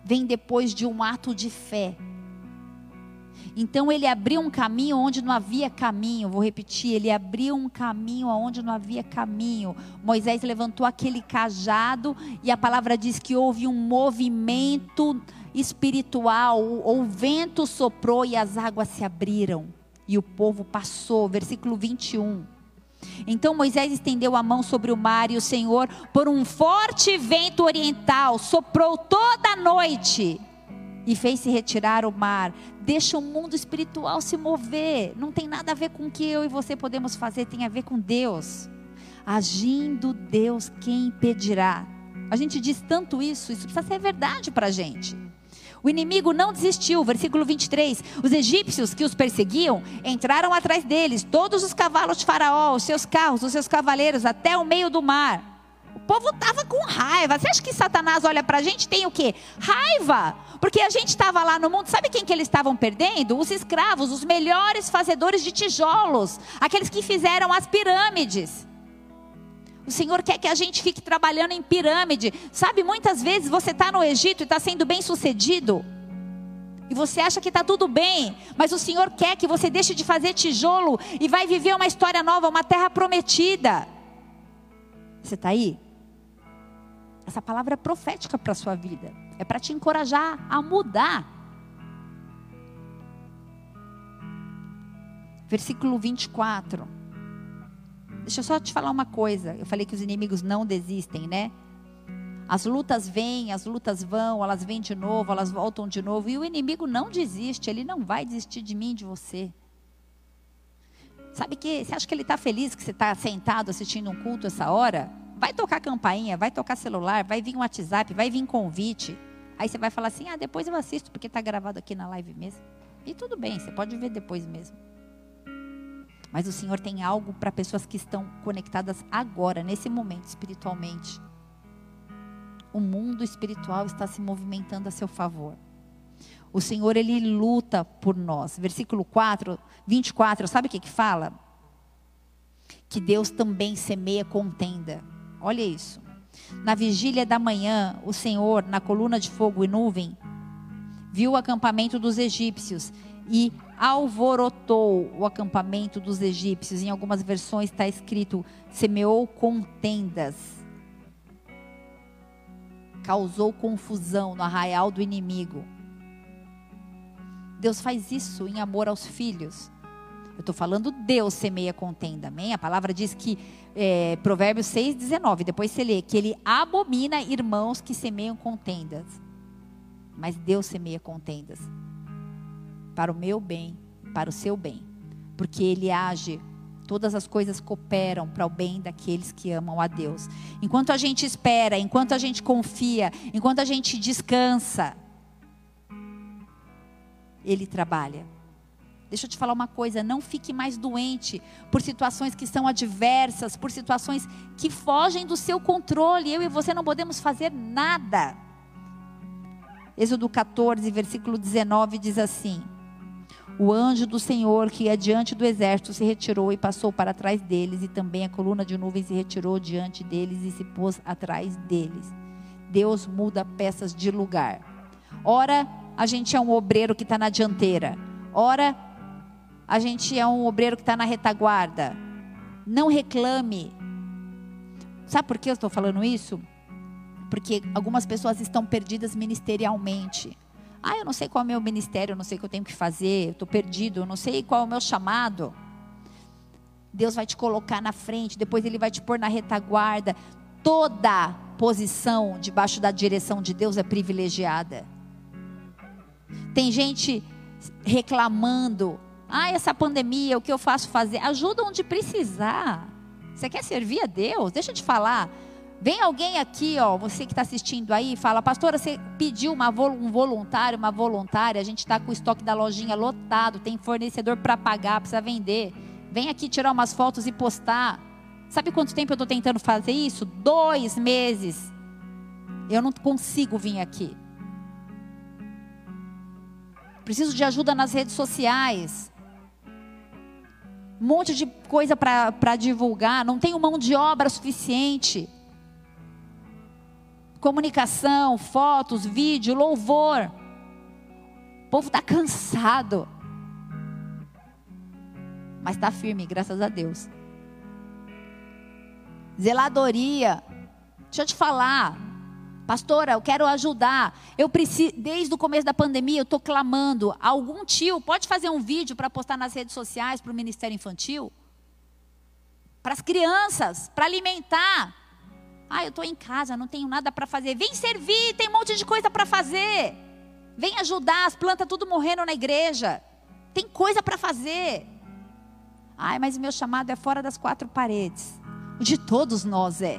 vem depois de um ato de fé. Então ele abriu um caminho onde não havia caminho. Vou repetir, ele abriu um caminho onde não havia caminho. Moisés levantou aquele cajado e a palavra diz que houve um movimento espiritual. O vento soprou e as águas se abriram. E o povo passou. Versículo 21. Então Moisés estendeu a mão sobre o mar e o Senhor, por um forte vento oriental, soprou toda a noite e fez-se retirar o mar. Deixa o mundo espiritual se mover. Não tem nada a ver com o que eu e você podemos fazer, tem a ver com Deus. Agindo Deus, quem impedirá? A gente diz tanto isso, isso precisa ser verdade para a gente. O inimigo não desistiu, versículo 23. Os egípcios que os perseguiam entraram atrás deles, todos os cavalos de Faraó, os seus carros, os seus cavaleiros, até o meio do mar. O povo estava com raiva. Você acha que Satanás olha para a gente tem o quê? Raiva. Porque a gente estava lá no mundo, sabe quem que eles estavam perdendo? Os escravos, os melhores fazedores de tijolos, aqueles que fizeram as pirâmides. O Senhor quer que a gente fique trabalhando em pirâmide. Sabe, muitas vezes você está no Egito e está sendo bem sucedido. E você acha que está tudo bem, mas o Senhor quer que você deixe de fazer tijolo e vai viver uma história nova, uma terra prometida. Você está aí? Essa palavra é profética para a sua vida. É para te encorajar a mudar. Versículo 24. Deixa eu só te falar uma coisa. Eu falei que os inimigos não desistem, né? As lutas vêm, as lutas vão, elas vêm de novo, elas voltam de novo. E o inimigo não desiste, ele não vai desistir de mim, de você. Sabe que você acha que ele está feliz que você está sentado assistindo um culto essa hora? Vai tocar campainha, vai tocar celular, vai vir um WhatsApp, vai vir convite. Aí você vai falar assim: ah, depois eu assisto, porque está gravado aqui na live mesmo. E tudo bem, você pode ver depois mesmo. Mas o Senhor tem algo para pessoas que estão conectadas agora, nesse momento, espiritualmente. O mundo espiritual está se movimentando a seu favor. O Senhor, Ele luta por nós. Versículo 4, 24, sabe o que, que fala? Que Deus também semeia contenda. Olha isso. Na vigília da manhã, o Senhor, na coluna de fogo e nuvem, viu o acampamento dos egípcios e alvorotou o acampamento dos egípcios. Em algumas versões está escrito: semeou contendas, causou confusão no arraial do inimigo. Deus faz isso em amor aos filhos. Eu estou falando Deus semeia contenda, amém? A palavra diz que, é, Provérbios 6, 19, depois você lê, que ele abomina irmãos que semeiam contendas. Mas Deus semeia contendas para o meu bem, para o seu bem. Porque ele age, todas as coisas cooperam para o bem daqueles que amam a Deus. Enquanto a gente espera, enquanto a gente confia, enquanto a gente descansa, ele trabalha. Deixa eu te falar uma coisa, não fique mais doente por situações que são adversas, por situações que fogem do seu controle. Eu e você não podemos fazer nada. Êxodo 14, versículo 19 diz assim: o anjo do Senhor que ia diante do exército se retirou e passou para trás deles, e também a coluna de nuvem se retirou diante deles e se pôs atrás deles. Deus muda peças de lugar. Ora, a gente é um obreiro que está na dianteira. Ora, a gente é um obreiro que está na retaguarda. Não reclame. Sabe por que eu estou falando isso? Porque algumas pessoas estão perdidas ministerialmente. Ah, eu não sei qual é o meu ministério, eu não sei o que eu tenho que fazer, eu estou perdido, eu não sei qual é o meu chamado. Deus vai te colocar na frente, depois Ele vai te pôr na retaguarda. Toda posição debaixo da direção de Deus é privilegiada. Tem gente reclamando. Ah, essa pandemia, o que eu faço fazer? Ajuda onde precisar. Você quer servir a Deus? Deixa eu te falar. Vem alguém aqui, ó, você que está assistindo aí, fala, pastora, você pediu uma, um voluntário, uma voluntária, a gente está com o estoque da lojinha lotado, tem fornecedor para pagar, precisa vender. Vem aqui tirar umas fotos e postar. Sabe quanto tempo eu estou tentando fazer isso? Dois meses. Eu não consigo vir aqui. Preciso de ajuda nas redes sociais. Um monte de coisa para divulgar. Não tenho mão de obra suficiente comunicação, fotos, vídeo, louvor. O povo está cansado. Mas está firme, graças a Deus. Zeladoria. Deixa eu te falar. Pastora, eu quero ajudar. Eu preciso, desde o começo da pandemia, eu estou clamando. Algum tio pode fazer um vídeo para postar nas redes sociais para o Ministério Infantil? para as crianças, para alimentar. Ah, eu estou em casa, não tenho nada para fazer. Vem servir, tem um monte de coisa para fazer. Vem ajudar, as plantas tudo morrendo na igreja. Tem coisa para fazer. Ai, mas meu chamado é fora das quatro paredes. De todos nós é.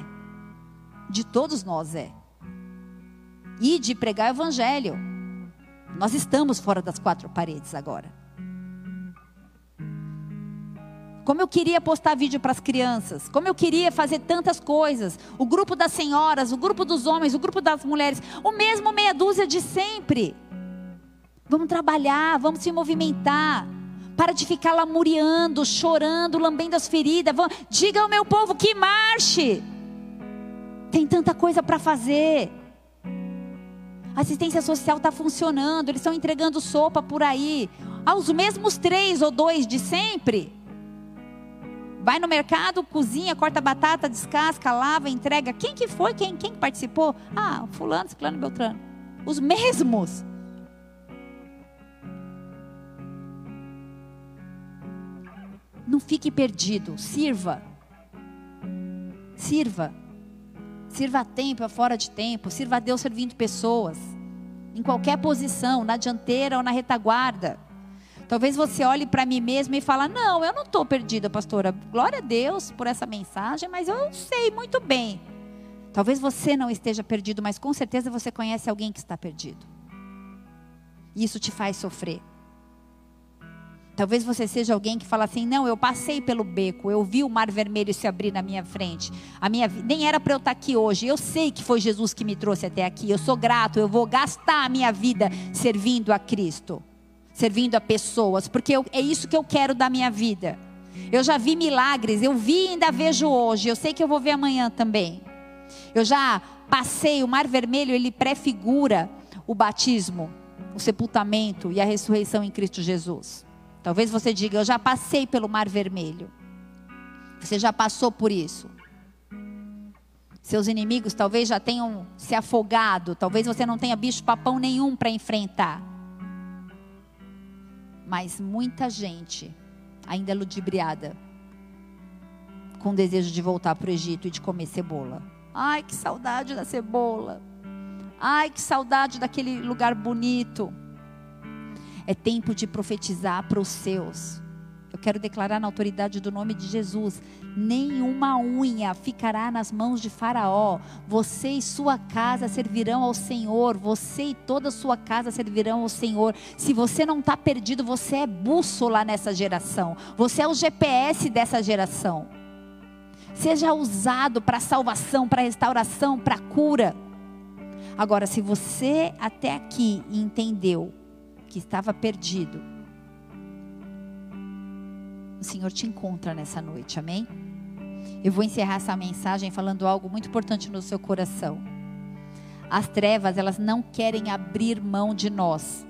De todos nós é. E de pregar o evangelho. Nós estamos fora das quatro paredes agora. Como eu queria postar vídeo para as crianças, como eu queria fazer tantas coisas. O grupo das senhoras, o grupo dos homens, o grupo das mulheres, o mesmo meia dúzia de sempre. Vamos trabalhar, vamos se movimentar. Para de ficar lamuriando, chorando, lambendo as feridas. Diga ao meu povo que marche. Tem tanta coisa para fazer. Assistência social está funcionando, eles estão entregando sopa por aí. Aos mesmos três ou dois de sempre. Vai no mercado, cozinha, corta batata, descasca, lava, entrega. Quem que foi? Quem, quem participou? Ah, fulano, ciclano, beltrano. Os mesmos. Não fique perdido, sirva. Sirva. Sirva a tempo, a fora de tempo. Sirva a Deus servindo pessoas. Em qualquer posição, na dianteira ou na retaguarda. Talvez você olhe para mim mesmo e fale: Não, eu não estou perdida, pastora. Glória a Deus por essa mensagem, mas eu sei muito bem. Talvez você não esteja perdido, mas com certeza você conhece alguém que está perdido. E isso te faz sofrer. Talvez você seja alguém que fala assim: não, eu passei pelo beco, eu vi o mar vermelho se abrir na minha frente. A minha nem era para eu estar aqui hoje. Eu sei que foi Jesus que me trouxe até aqui. Eu sou grato. Eu vou gastar a minha vida servindo a Cristo, servindo a pessoas, porque eu, é isso que eu quero da minha vida. Eu já vi milagres, eu vi e ainda vejo hoje. Eu sei que eu vou ver amanhã também. Eu já passei o mar vermelho, ele prefigura o batismo, o sepultamento e a ressurreição em Cristo Jesus. Talvez você diga: Eu já passei pelo Mar Vermelho. Você já passou por isso. Seus inimigos talvez já tenham se afogado. Talvez você não tenha bicho-papão nenhum para enfrentar. Mas muita gente ainda é ludibriada. Com desejo de voltar para o Egito e de comer cebola. Ai, que saudade da cebola. Ai, que saudade daquele lugar bonito. É tempo de profetizar para os seus. Eu quero declarar na autoridade do nome de Jesus: nenhuma unha ficará nas mãos de Faraó. Você e sua casa servirão ao Senhor. Você e toda a sua casa servirão ao Senhor. Se você não está perdido, você é bússola nessa geração. Você é o GPS dessa geração. Seja usado para salvação, para restauração, para cura. Agora, se você até aqui entendeu que estava perdido, o Senhor te encontra nessa noite, amém? Eu vou encerrar essa mensagem falando algo muito importante no seu coração. As trevas, elas não querem abrir mão de nós.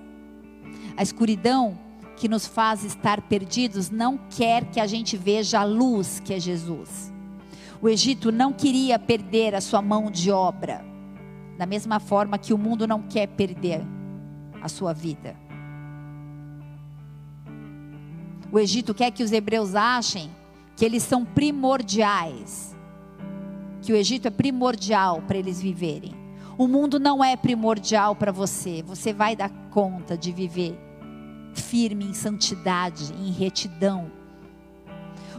A escuridão que nos faz estar perdidos não quer que a gente veja a luz que é Jesus. O Egito não queria perder a sua mão de obra, da mesma forma que o mundo não quer perder a sua vida. O Egito quer que os hebreus achem que eles são primordiais. Que o Egito é primordial para eles viverem. O mundo não é primordial para você. Você vai dar conta de viver firme em santidade, em retidão.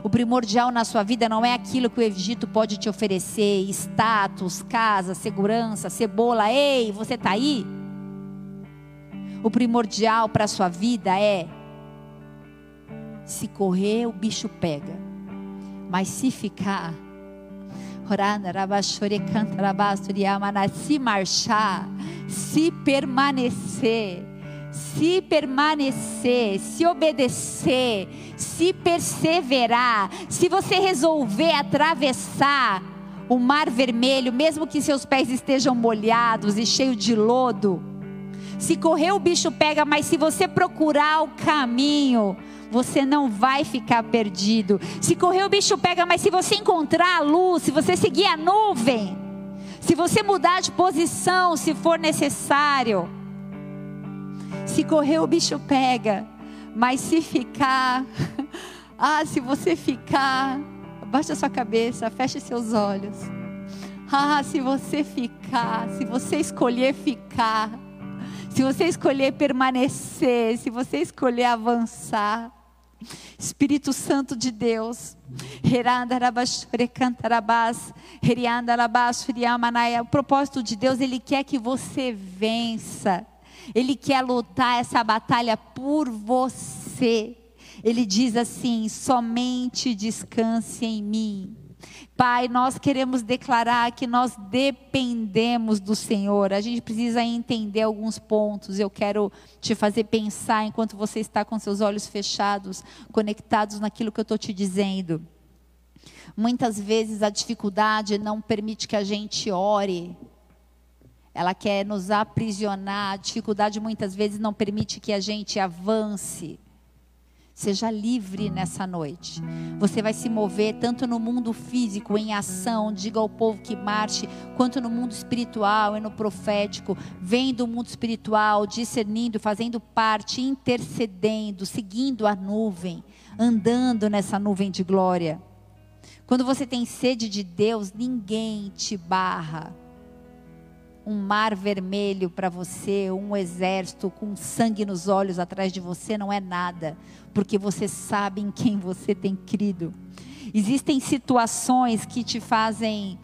O primordial na sua vida não é aquilo que o Egito pode te oferecer: status, casa, segurança, cebola. Ei, você está aí? O primordial para a sua vida é se correr, o bicho pega. Mas se ficar, se marchar, se permanecer, se permanecer, se obedecer, se perseverar, se você resolver atravessar o mar vermelho, mesmo que seus pés estejam molhados e cheios de lodo, se correr o bicho pega, mas se você procurar o caminho, você não vai ficar perdido. Se correr, o bicho pega, mas se você encontrar a luz, se você seguir a nuvem, se você mudar de posição, se for necessário, se correr, o bicho pega, mas se ficar, ah, se você ficar, Abaixe a sua cabeça, feche seus olhos. Ah, se você ficar, se você escolher ficar, se você escolher permanecer, se você escolher avançar, Espírito Santo de Deus, o propósito de Deus, Ele quer que você vença, Ele quer lutar essa batalha por você. Ele diz assim: somente descanse em mim. Pai, nós queremos declarar que nós dependemos do Senhor. A gente precisa entender alguns pontos. Eu quero te fazer pensar enquanto você está com seus olhos fechados, conectados naquilo que eu estou te dizendo. Muitas vezes a dificuldade não permite que a gente ore. Ela quer nos aprisionar. A dificuldade muitas vezes não permite que a gente avance. Seja livre nessa noite. Você vai se mover tanto no mundo físico, em ação, diga ao povo que marche, quanto no mundo espiritual e no profético. Vem do mundo espiritual, discernindo, fazendo parte, intercedendo, seguindo a nuvem, andando nessa nuvem de glória. Quando você tem sede de Deus, ninguém te barra um mar vermelho para você, um exército com sangue nos olhos atrás de você não é nada, porque você sabe em quem você tem crido. Existem situações que te fazem,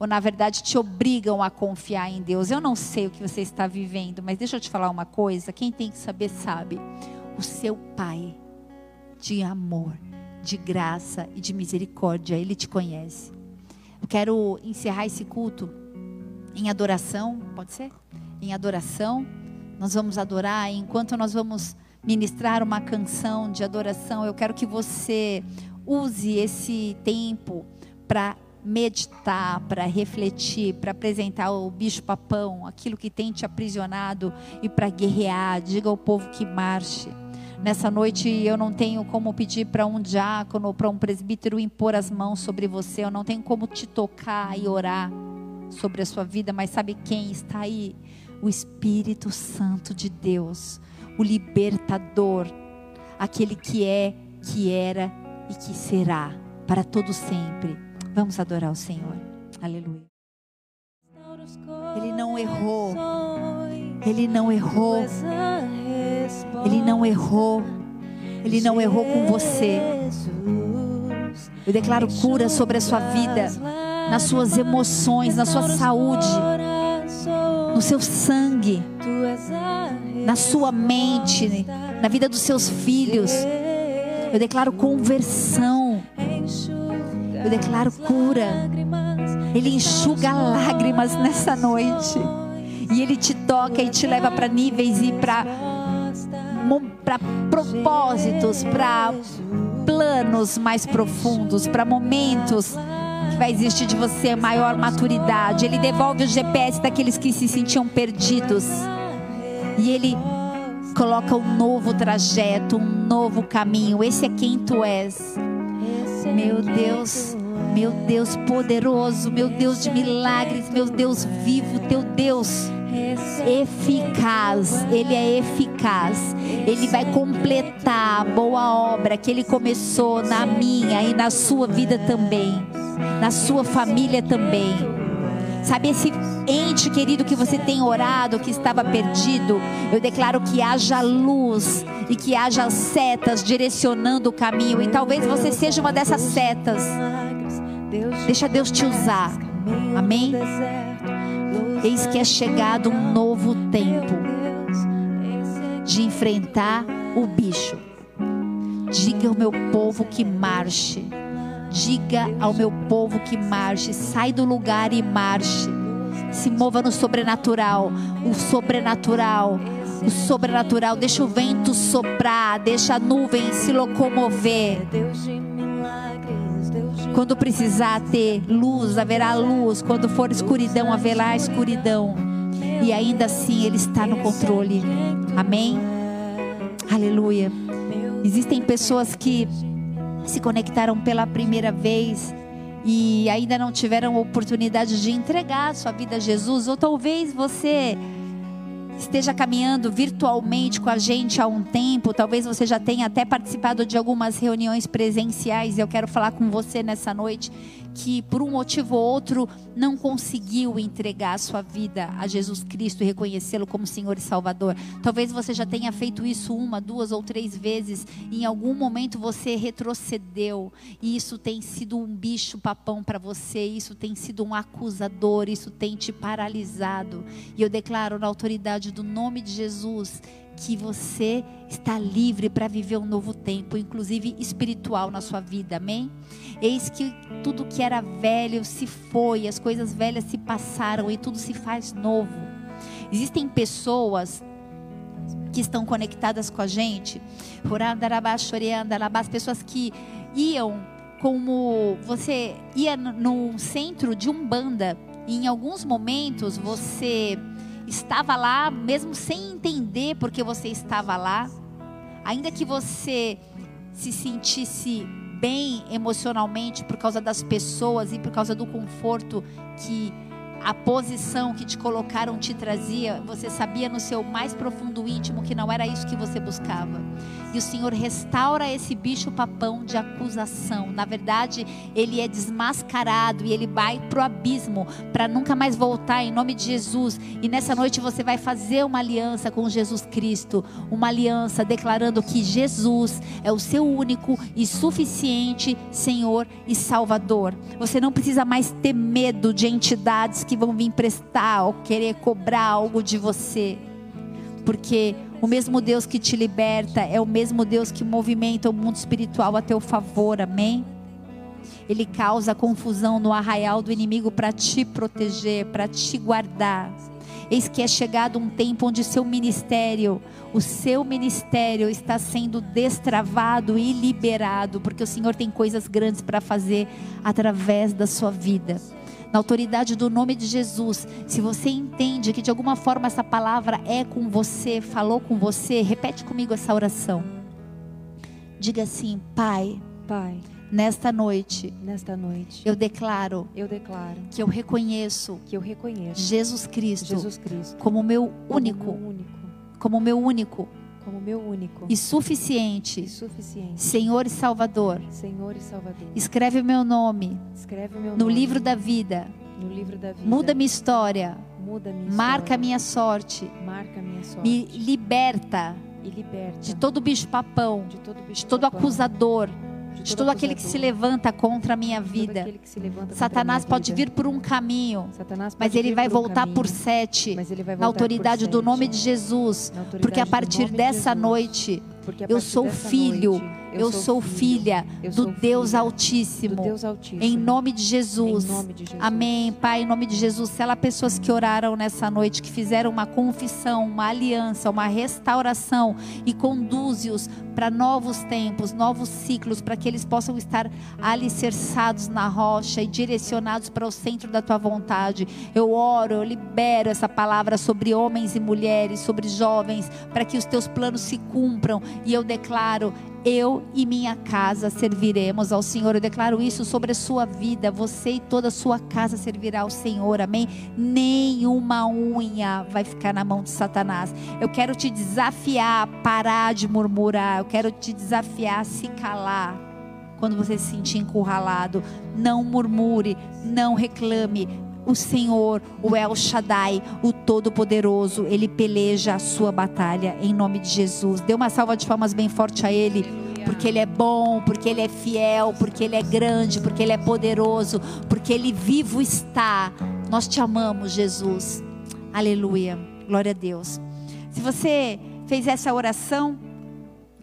ou na verdade te obrigam a confiar em Deus. Eu não sei o que você está vivendo, mas deixa eu te falar uma coisa: quem tem que saber, sabe. O seu Pai de amor, de graça e de misericórdia, Ele te conhece. Eu quero encerrar esse culto em adoração, pode ser? Em adoração, nós vamos adorar. Enquanto nós vamos ministrar uma canção de adoração, eu quero que você use esse tempo para meditar, para refletir, para apresentar o bicho-papão, aquilo que tem te aprisionado e para guerrear. Diga ao povo que marche. Nessa noite eu não tenho como pedir para um diácono ou para um presbítero impor as mãos sobre você, eu não tenho como te tocar e orar sobre a sua vida, mas sabe quem está aí? O Espírito Santo de Deus, o libertador, aquele que é, que era e que será para todo sempre. Vamos adorar o Senhor. Aleluia. Ele não errou. Ele não errou. Ele não errou. Ele não errou com você. Eu declaro cura sobre a sua vida nas suas emoções, na sua saúde, no seu sangue, na sua mente, na vida dos seus filhos. Eu declaro conversão. Eu declaro cura. Ele enxuga lágrimas nessa noite. E ele te toca e te leva para níveis e para para propósitos, para planos mais profundos, para momentos vai existir de você maior maturidade. Ele devolve o GPS daqueles que se sentiam perdidos. E ele coloca um novo trajeto, um novo caminho. Esse é quem tu és. Meu Deus, meu Deus poderoso, meu Deus de milagres, meu Deus vivo, teu Deus eficaz, ele é eficaz. Ele vai completar a boa obra que ele começou na minha e na sua vida também na sua família também. Sabe esse ente querido que você tem orado, que estava perdido? Eu declaro que haja luz e que haja setas direcionando o caminho. E talvez você seja uma dessas setas. Deixa Deus te usar. Amém? Eis que é chegado um novo tempo de enfrentar o bicho. Diga ao meu povo que marche Diga ao meu povo que marche, sai do lugar e marche. Se mova no sobrenatural, o sobrenatural, o sobrenatural. Deixa o vento soprar, deixa a nuvem se locomover. Quando precisar ter luz, haverá luz. Quando for escuridão, haverá escuridão. E ainda assim Ele está no controle. Amém? Aleluia. Existem pessoas que se conectaram pela primeira vez e ainda não tiveram oportunidade de entregar sua vida a Jesus, ou talvez você esteja caminhando virtualmente com a gente há um tempo, talvez você já tenha até participado de algumas reuniões presenciais, eu quero falar com você nessa noite que por um motivo ou outro não conseguiu entregar a sua vida a Jesus Cristo e reconhecê-lo como Senhor e Salvador. Talvez você já tenha feito isso uma, duas ou três vezes. E em algum momento você retrocedeu e isso tem sido um bicho papão para você. Isso tem sido um acusador. Isso tem te paralisado. E eu declaro na autoridade do nome de Jesus que você está livre para viver um novo tempo, inclusive espiritual na sua vida, amém? Eis que tudo que era velho se foi, as coisas velhas se passaram e tudo se faz novo. Existem pessoas que estão conectadas com a gente, pessoas que iam como você ia no centro de umbanda e em alguns momentos você estava lá, mesmo sem entender porque você estava lá, ainda que você se sentisse bem emocionalmente por causa das pessoas e por causa do conforto que a posição que te colocaram te trazia, você sabia no seu mais profundo íntimo que não era isso que você buscava. E o Senhor restaura esse bicho papão de acusação. Na verdade, ele é desmascarado e ele vai pro abismo para nunca mais voltar em nome de Jesus. E nessa noite você vai fazer uma aliança com Jesus Cristo, uma aliança declarando que Jesus é o seu único e suficiente Senhor e Salvador. Você não precisa mais ter medo de entidades que vão vir prestar ou querer cobrar algo de você. Porque o mesmo Deus que te liberta é o mesmo Deus que movimenta o mundo espiritual a teu favor, amém? Ele causa confusão no arraial do inimigo para te proteger, para te guardar. Eis que é chegado um tempo onde seu ministério, o seu ministério está sendo destravado e liberado, porque o Senhor tem coisas grandes para fazer através da sua vida na autoridade do nome de Jesus. Se você entende que de alguma forma essa palavra é com você, falou com você, repete comigo essa oração. Diga assim: Pai, Pai, nesta noite, nesta noite, eu declaro, eu declaro que eu reconheço, que eu reconheço Jesus Cristo, Jesus Cristo como meu como único, meu único, como meu único como meu único. E suficiente. E suficiente. Senhor e Salvador. Senhor e Salvador. Escreve o meu nome Escreve meu no nome livro da vida. no livro da vida. Muda minha história, Muda minha marca história, minha sorte, marca minha sorte. Me liberta e de todo bicho papão, de todo bicho de todo acusador, de todo aquele que se levanta contra a minha vida. Satanás pode vir por um caminho, mas ele vai voltar por sete, na autoridade do nome de Jesus, porque a partir dessa noite eu sou filho, noite, eu sou filho, filha eu do sou Deus Altíssimo. do Deus Altíssimo. Em nome de Jesus. Em nome de Jesus. Amém, Pai, em nome de Jesus. Se ela pessoas que oraram nessa noite, que fizeram uma confissão, uma aliança, uma restauração e conduze-os para novos tempos, novos ciclos, para que eles possam estar alicerçados na rocha e direcionados para o centro da tua vontade. Eu oro, eu libero essa palavra sobre homens e mulheres, sobre jovens, para que os teus planos se cumpram. E eu declaro eu e minha casa serviremos ao Senhor. Eu declaro isso sobre a sua vida. Você e toda a sua casa servirá ao Senhor. Amém? Nenhuma unha vai ficar na mão de Satanás. Eu quero te desafiar a parar de murmurar. Eu quero te desafiar a se calar. Quando você se sentir encurralado, não murmure, não reclame. O Senhor, o El Shaddai, o Todo-Poderoso, Ele peleja a sua batalha em nome de Jesus. Dê uma salva de palmas bem forte a Ele, porque Ele é bom, porque Ele é fiel, porque Ele é grande, porque Ele é poderoso, porque Ele vivo está. Nós te amamos, Jesus. Aleluia. Glória a Deus. Se você fez essa oração,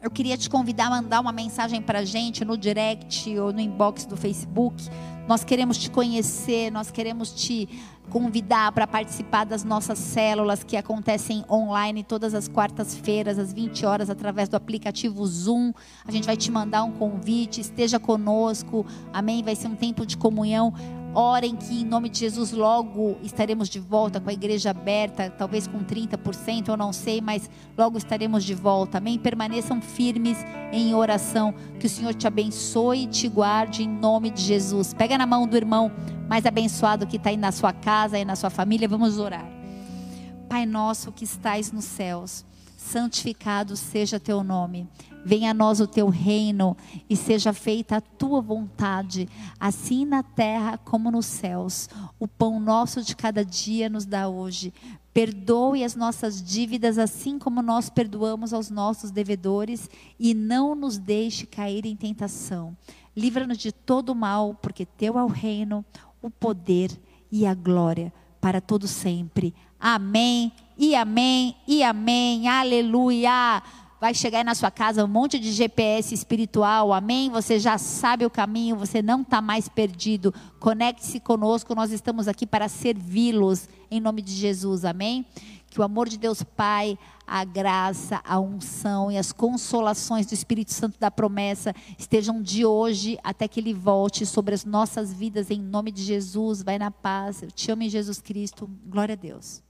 eu queria te convidar a mandar uma mensagem para a gente no direct ou no inbox do Facebook. Nós queremos te conhecer, nós queremos te convidar para participar das nossas células que acontecem online todas as quartas-feiras, às 20 horas, através do aplicativo Zoom. A gente vai te mandar um convite, esteja conosco, amém? Vai ser um tempo de comunhão. Orem que em nome de Jesus logo estaremos de volta com a igreja aberta, talvez com 30%, eu não sei, mas logo estaremos de volta. Amém? Permaneçam firmes em oração. Que o Senhor te abençoe e te guarde em nome de Jesus. Pega na mão do irmão mais abençoado que está aí na sua casa e na sua família. Vamos orar. Pai nosso que estais nos céus, santificado seja teu nome. Venha a nós o teu reino e seja feita a tua vontade, assim na terra como nos céus. O pão nosso de cada dia nos dá hoje. Perdoe as nossas dívidas, assim como nós perdoamos aos nossos devedores, e não nos deixe cair em tentação. Livra-nos de todo mal, porque teu é o reino, o poder e a glória para todo sempre. Amém. E amém. E amém. Aleluia. Vai chegar aí na sua casa um monte de GPS espiritual, amém? Você já sabe o caminho, você não está mais perdido. Conecte-se conosco, nós estamos aqui para servi-los, em nome de Jesus, amém? Que o amor de Deus Pai, a graça, a unção e as consolações do Espírito Santo da promessa estejam de hoje até que Ele volte sobre as nossas vidas, em nome de Jesus. Vai na paz. Eu te amo em Jesus Cristo. Glória a Deus.